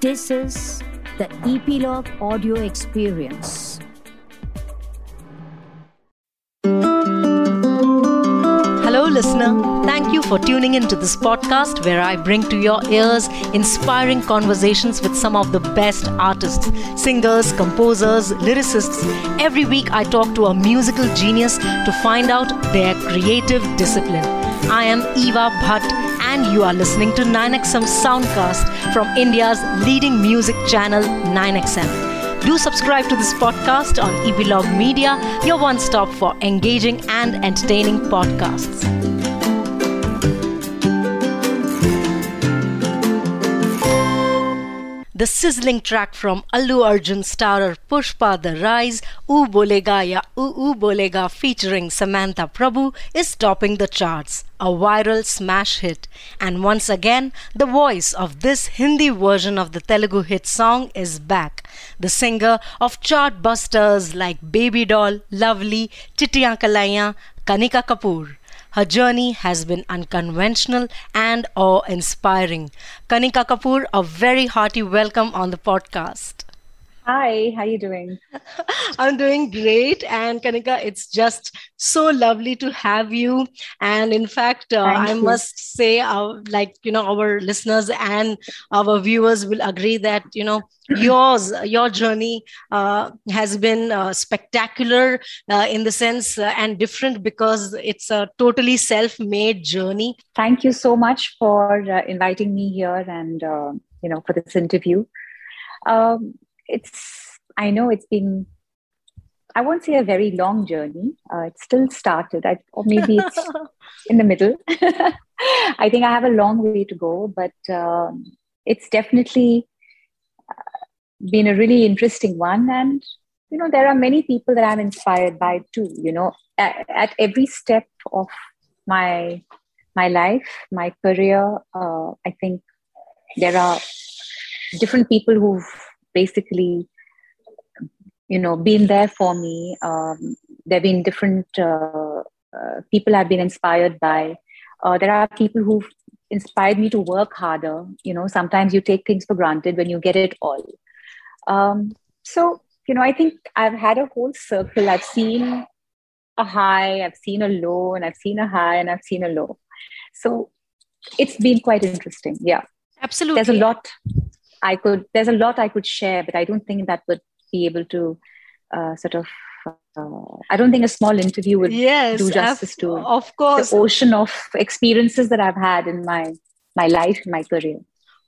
This is the Epilogue Audio Experience. Hello, listener. Thank you for tuning into this podcast where I bring to your ears inspiring conversations with some of the best artists, singers, composers, lyricists. Every week, I talk to a musical genius to find out their creative discipline. I am Eva Bhatt, you are listening to 9XM Soundcast from India's leading music channel, 9XM. Do subscribe to this podcast on Epilogue Media, your one stop for engaging and entertaining podcasts. The sizzling track from Allu Arjun starrer Pushpa The Rise, Oo Bolega Ya Oo Oo Bolega featuring Samantha Prabhu is topping the charts, a viral smash hit. And once again, the voice of this Hindi version of the Telugu hit song is back. The singer of chart busters like Baby Doll, Lovely, Chittiyan Kalaiyan, Kanika Kapoor. Her journey has been unconventional and awe inspiring. Kanika Kapoor, a very hearty welcome on the podcast. Hi, how you doing? I'm doing great. And Kanika, it's just so lovely to have you. And in fact, uh, I you. must say, uh, like, you know, our listeners and our viewers will agree that, you know, yours, your journey uh, has been uh, spectacular uh, in the sense uh, and different because it's a totally self made journey. Thank you so much for uh, inviting me here and uh, you know for this interview. Um, it's I know it's been I won't say a very long journey. Uh, it still started, I, or maybe it's in the middle. I think I have a long way to go, but um, it's definitely uh, been a really interesting one. And you know, there are many people that I'm inspired by too. You know, at, at every step of my my life, my career, uh, I think there are different people who've basically you know been there for me. Um, there have been different uh, uh, people i've been inspired by uh, there are people who've inspired me to work harder. You know sometimes you take things for granted when you get it all. Um, so you know i think i've had a whole circle. I've seen a high i've seen a low and i've seen a high and i've seen a low. So it's been quite interesting. Yeah. Absolutely. there's a lot I could, there's a lot I could share, but I don't think that would be able to uh, sort of, uh, I don't think a small interview would yes, do justice of, to of course. the ocean of experiences that I've had in my, my life, my career.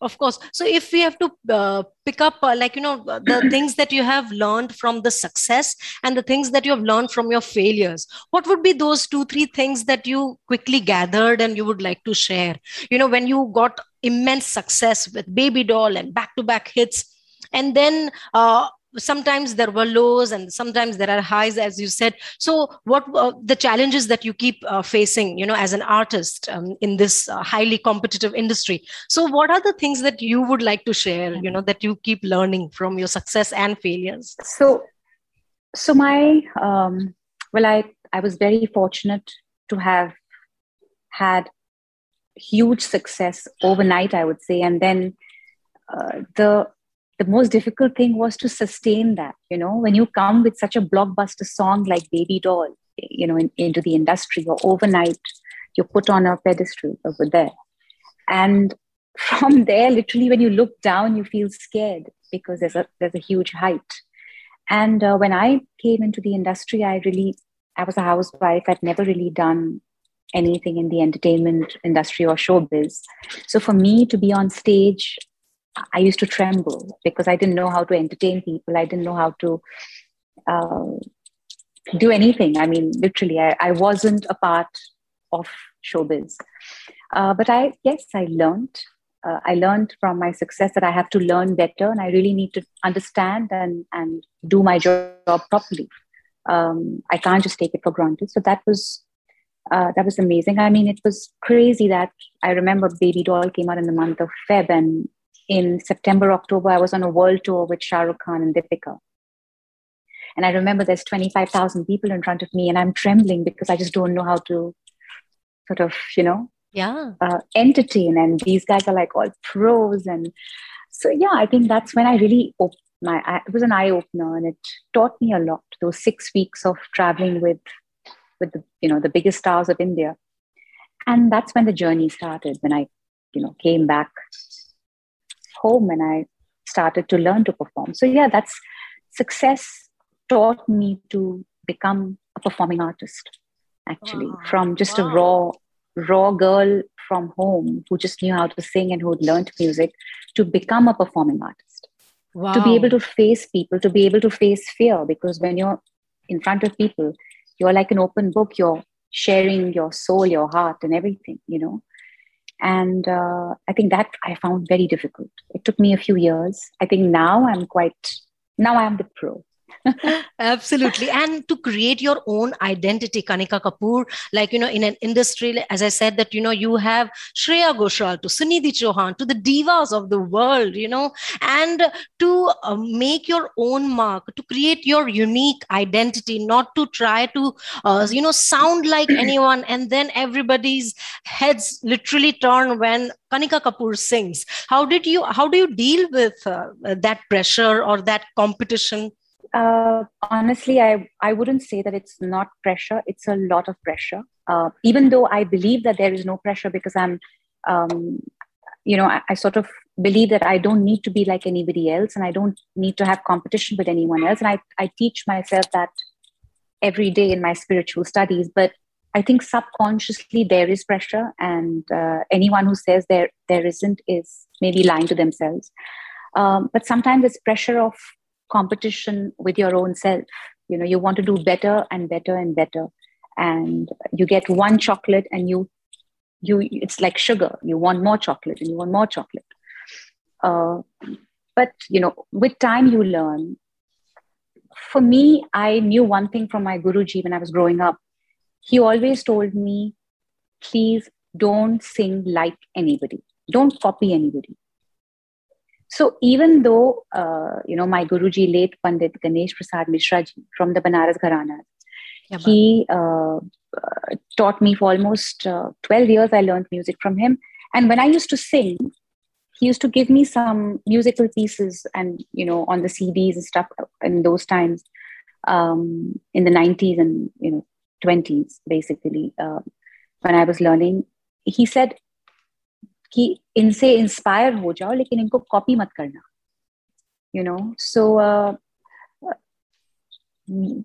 Of course. So, if we have to uh, pick up, uh, like, you know, the things that you have learned from the success and the things that you have learned from your failures, what would be those two, three things that you quickly gathered and you would like to share? You know, when you got immense success with Baby Doll and back to back hits, and then uh, sometimes there were lows and sometimes there are highs as you said. So what uh, the challenges that you keep uh, facing you know as an artist um, in this uh, highly competitive industry. So what are the things that you would like to share you know that you keep learning from your success and failures? So, so my, um, well, I, I was very fortunate to have had huge success overnight, I would say. And then uh, the the most difficult thing was to sustain that you know when you come with such a blockbuster song like baby doll you know in, into the industry or overnight you're put on a pedestal over there. And from there literally when you look down you feel scared because there's a there's a huge height. And uh, when i came into the industry i really i was a housewife. I'd never really done anything in the entertainment industry or showbiz. So for me to be on stage I used to tremble because I didn't know how to entertain people. I didn't know how to uh, do anything. I mean, literally, I, I wasn't a part of showbiz. Uh, but I, yes, I learned. Uh, I learned from my success that I have to learn better, and I really need to understand and and do my job properly. Um, I can't just take it for granted. So that was uh, that was amazing. I mean, it was crazy that I remember Baby Doll came out in the month of Feb, and in September, October, I was on a world tour with Shah Rukh Khan and Deepika. And I remember there's 25,000 people in front of me, and I'm trembling because I just don't know how to sort of, you know, yeah uh, entertain. And these guys are like all pros, and so yeah i think that's when i really op- my it was an eye opener and it taught me a lot those six weeks of traveling with with the you know the biggest stars of india and that's when the journey started when i you know came back home and i started to learn to perform so yeah that's success taught me to become a performing artist actually wow. from just wow. a raw raw girl from home who just knew how to sing and who had learned music to become a performing artist wow. to be able to face people to be able to face fear because when you're in front of people you're like an open book you're sharing your soul your heart and everything you know and uh, i think that i found very difficult. It took me a few years. I think now i'm quite now i'm the pro Absolutely. And to create your own identity, Kanika Kapoor, like, you know, in an industry, as I said, that, you know, you have Shreya Ghoshal to Sunidhi Chauhan to the divas of the world, you know, and to uh, make your own mark, to create your unique identity, not to try to, uh, you know, sound like anyone. And then everybody's heads literally turn when Kanika Kapoor sings. How did you, how do you deal with uh, that pressure or that competition? Uh, honestly, I, I wouldn't say that it's not pressure. It's a lot of pressure. Uh, even though I believe that there is no pressure because I'm, um, you know, I, I, sort of believe that I don't need to be like anybody else and I don't need to have competition with anyone else. And I, I teach myself that every day in my spiritual studies. But I think subconsciously there is pressure, and uh, anyone who says there there isn't is maybe lying to themselves. Um, but sometimes it's pressure of competition with your own self. You know you want to do better and better and better. And you get one chocolate and you you it's like sugar. You want more chocolate and you want more chocolate. Uh, but you know with time you learn. For me i knew one thing from my guruji when i was growing up. He always told me please don't sing like anybody. Don't copy anybody so even though, uh, you know, my Guruji, late Pandit Ganesh Prasad Mishra ji from the Banaras Gharana, yeah, he uh, uh, taught me for almost uh, 12 years. I learned music from him. And when I used to sing, he used to give me some musical pieces and, you know, on the CDs and stuff in those times um, in the 90s and, you know, 20s, basically, uh, when I was learning. He said, कि इनसे inspire हो जाओ लेकिन इनको copy मत करना you know so uh,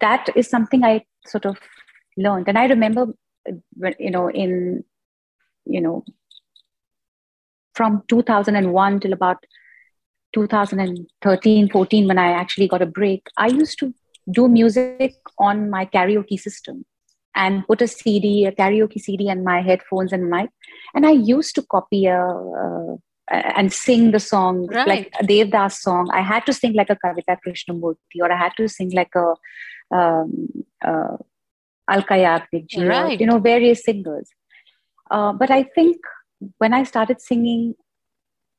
that is something i sort of learned and i remember you know in you know from 2001 till about 2013 14 when i actually got a break i used to do music on my karaoke system and put a CD, a karaoke CD, and my headphones and mic. And I used to copy a, uh, and sing the song right. like a Devdas song. I had to sing like a Kavita Krishnamurti, or I had to sing like a um, uh, Alka Yagnik, right. you know, various singers. Uh, but I think when I started singing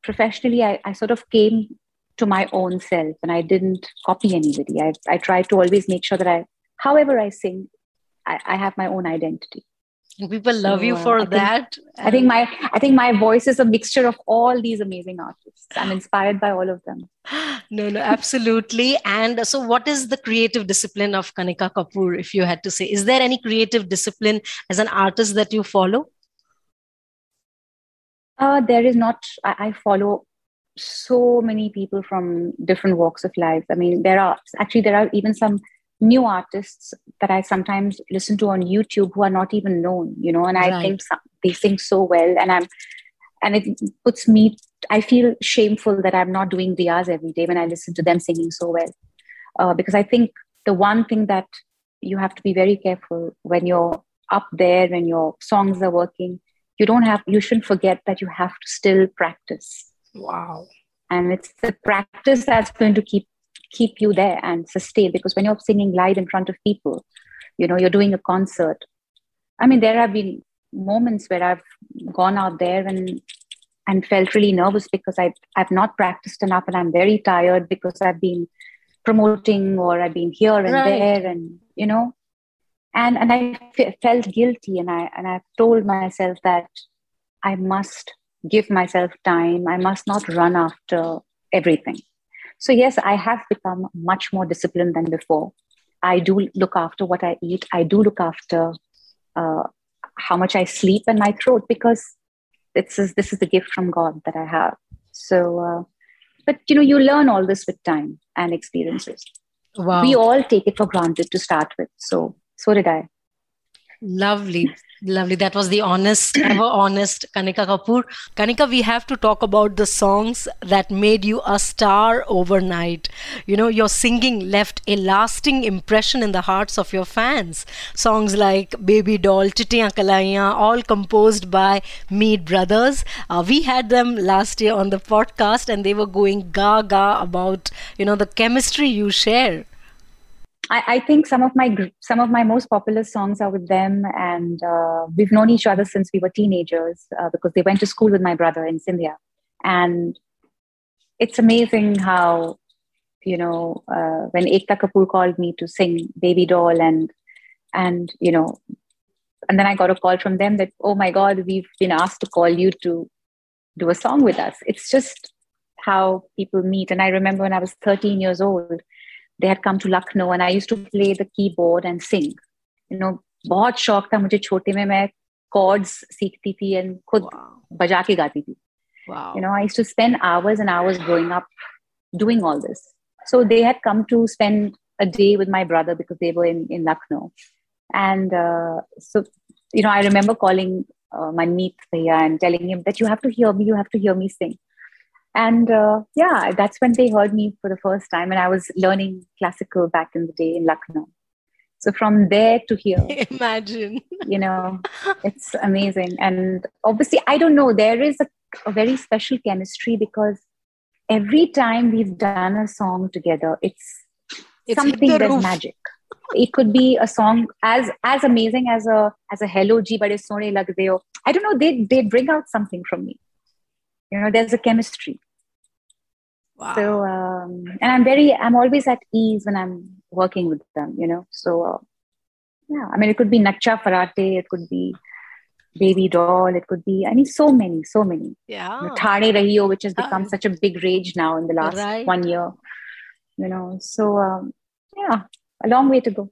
professionally, I, I sort of came to my own self and I didn't copy anybody. I, I tried to always make sure that I, however I sing, I, I have my own identity. People love so, you for I that? Think, i think my i think my voice is a mixture of all these amazing artists. I'm inspired by all of them. No no absolutely. And so what is the creative discipline of kanika kapoor if you had to say? Is there any creative discipline as an artist that you follow? Uh, there is not. I, I follow so many people from different walks of life. I mean there are actually there are even some new artists that I sometimes listen to on YouTube who are not even known, you know, and I right. think some, they sing so well, and I'm, and it puts me. I feel shameful that I'm not doing riyaz every day when I listen to them singing so well, uh, because I think the one thing that you have to be very careful when you're up there when your songs are working, you don't have, you shouldn't forget that you have to still practice. Wow. And it's the practice that's going to keep keep you there and sustain because when you're singing live in front of people you know you're doing a concert i mean there have been moments where i've gone out there and and felt really nervous because I, I've not practiced enough and I'm very tired because I've been promoting or I've been here and right. there and you know and and I f- felt guilty and I and I've told myself that I must give myself time I must not run after everything. So, yes, I have become much more disciplined than before. I do look after what I eat. I do look after uh, how much I sleep and my throat because this is this is the gift from God that I have. So, uh, but you know, you learn all this with time and experiences. Wow. We all take it for granted to start with. So, so did I. Lovely. Lovely. That was the honest, ever honest Kanika Kapoor. Kanika, we have to talk about the songs that made you a star overnight. You know, your singing left a lasting impression in the hearts of your fans. Songs like Baby Doll, Chittiyan Kalaiyan, all composed by Meet Brothers. Uh, we had them last year on the podcast and they were going gaga about, you know, the chemistry you share. I, I, think some of my some of my most popular songs are with them, and uh, we've known each other since we were teenagers uh, because they went to school with my brother in Scindia, and it's amazing how you know uh, when Ekta Kapoor called me to sing Baby Doll and and you know and then I got a call from them that oh my God we've been asked to call you to do a song with us. It's just how people meet, and I remember when I was 13 years old they had come to Lucknow and I used to play the keyboard and sing. You know, बहुत शौक था मुझे छोटे में मैं chords सीखती थी and खुद wow. बजा के गाती थी. Wow. You know, I used to spend hours and hours growing up doing all this. So they had come to spend a day with my brother because they were in, in Lucknow. And uh, so, you know, I remember calling uh, my Meet and telling him that you have to hear me, you have to hear me sing and uh, yeah that's when they heard me for the first time and i was learning classical back in the day in lucknow. So from there to here imagine. you know it's amazing. And obviously i don't know there is a, a very special chemistry because every time we've done a song together it's, it's something that's magic. It could be a song as as amazing as a as a hello ji bade sone lagde ho. I don't know they they bring out something from me. You know there's a chemistry wow. so um, and i'm very i'm always at ease when i'm working with them you know. So uh, yeah i mean it could be Nachan Farrate it could be baby doll it could be i mean so many so many. Yeah. You know, Thane Rahiyo, which has become such a big rage now in the last right. one year you know. So um, yeah a long way to go.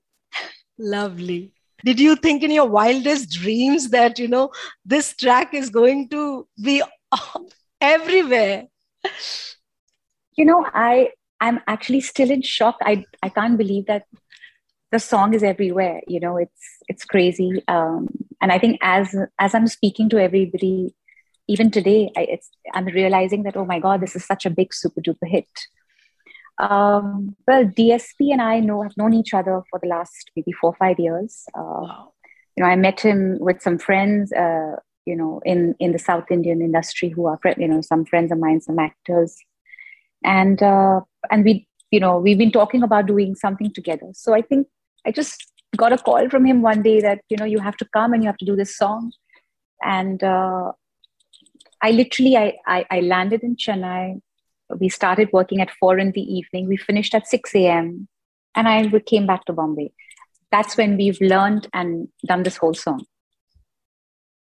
Lovely. Did you think in your wildest dreams that you know this track is going to be everywhere you know i i'm actually still in shock. I i can't believe that the song is everywhere. You know it's it's crazy. Um, and i think as as i'm speaking to everybody even today I, it's i'm realizing that oh my god this is such a big super duper hit. Um, well dsp and i know have known each other for the last maybe four five years. Uh, wow. you know i met him with some friends uh, you know in in the south indian industry who are you know some friends of mine some actors and uh, and we you know we've been talking about doing something together. So i think i just got a call from him one day that you know you have to come and you have to do this song. And uh, i literally I, I, I landed in chennai. We started working at 4 in the evening. We finished at 6 a.m and i came back to bombay. That's when we've learned and done this whole song.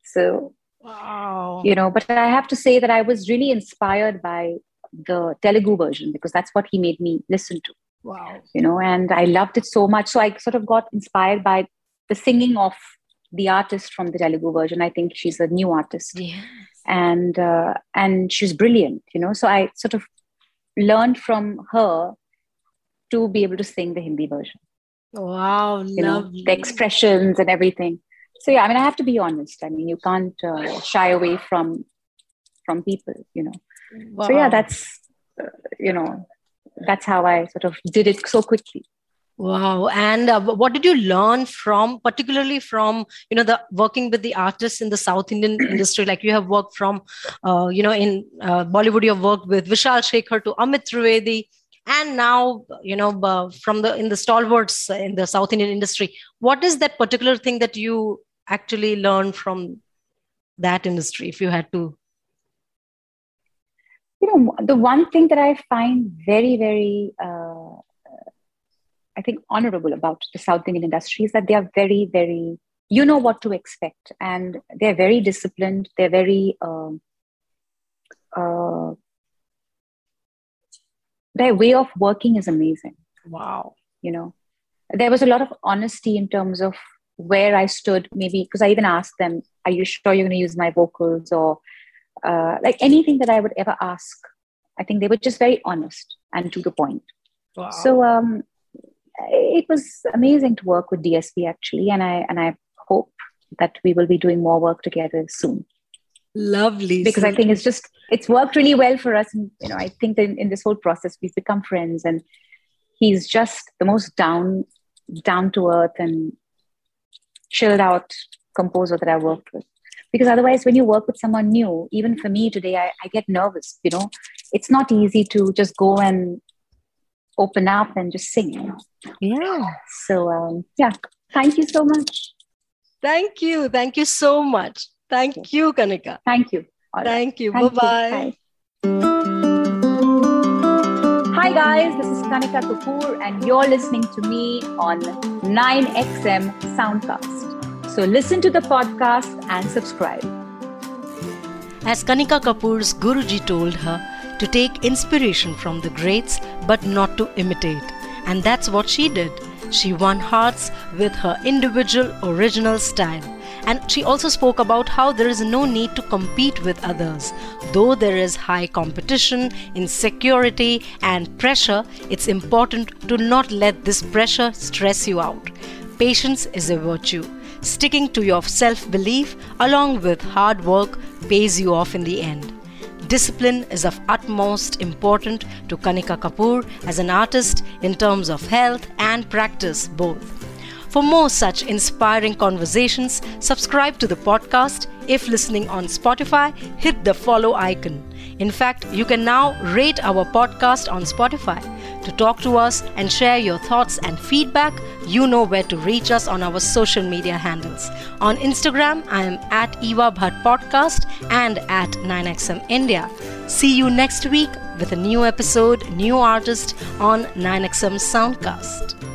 So, wow. you know, but I have to say that I was really inspired by the Telugu version because that's what he made me listen to. Wow. You know, and I loved it so much. So I sort of got inspired by the singing of the artist from the Telugu version. I think she's a new artist. Yes. And uh, and she's brilliant, you know. So I sort of learned from her to be able to sing the Hindi version. Wow, you know, the expressions and everything so yeah i mean i have to be honest i mean you can't uh, shy away from from people you know wow. so yeah that's uh, you know that's how i sort of did it so quickly. Wow. And uh, what did you learn from particularly from you know the working with the artists in the south indian industry? Like you have worked from uh, you know in uh, bollywood you have worked with vishal shekhar to amit trivedi and now you know uh, from the in the stalwarts in the south indian industry. What is that particular thing that you actually learned from that industry if you had to you know the one thing that i find very very uh, i think honorable about the south indian industry is that they are very very you know what to expect and they're very disciplined they're very um, uh, their way of working is amazing. Wow. You know, there was a lot of honesty in terms of where I stood, maybe because I even asked them, Are you sure you're going to use my vocals? Or uh, like anything that I would ever ask. I think they were just very honest and to the point. Wow. So um, it was amazing to work with DSP actually, and I and I hope that we will be doing more work together soon. Lovely. Because I think it's just it's worked really well for us, and you know I think that in, in this whole process we've become friends, and he's just the most down down to earth and chilled out composer that I worked with. Because otherwise, when you work with someone new, even for me today, I, I get nervous. You know, it's not easy to just go and open up and just sing. Yeah. So um, yeah, thank you so much. Thank you. Thank you so much. Thank okay. you, Kanika. Thank you. All Thank you. Thank Bye-bye. You. Hi guys, this is Kanika Kapoor and you're listening to me on 9XM Soundcast. So listen to the podcast and subscribe. As Kanika Kapoor's Guruji told her, to take inspiration from the greats but not to imitate. And that's what she did. She won hearts with her individual original style. And she also spoke about how there is no need to compete with others. Though there is high competition, insecurity, and pressure, it's important to not let this pressure stress you out. Patience is a virtue. Sticking to your self belief along with hard work pays you off in the end discipline is of utmost importance to Kanika Kapoor as an artist in terms of health and practice both. For more such inspiring conversations, subscribe to the podcast. If listening on Spotify, hit the follow icon. In fact, you can now rate our podcast on Spotify. To talk to us and share your thoughts and feedback, you know where to reach us on our social media handles. On Instagram, I am at Eva Bhatt Podcast and at 9XM India. See you next week with a new episode, new artist on 9XM Soundcast.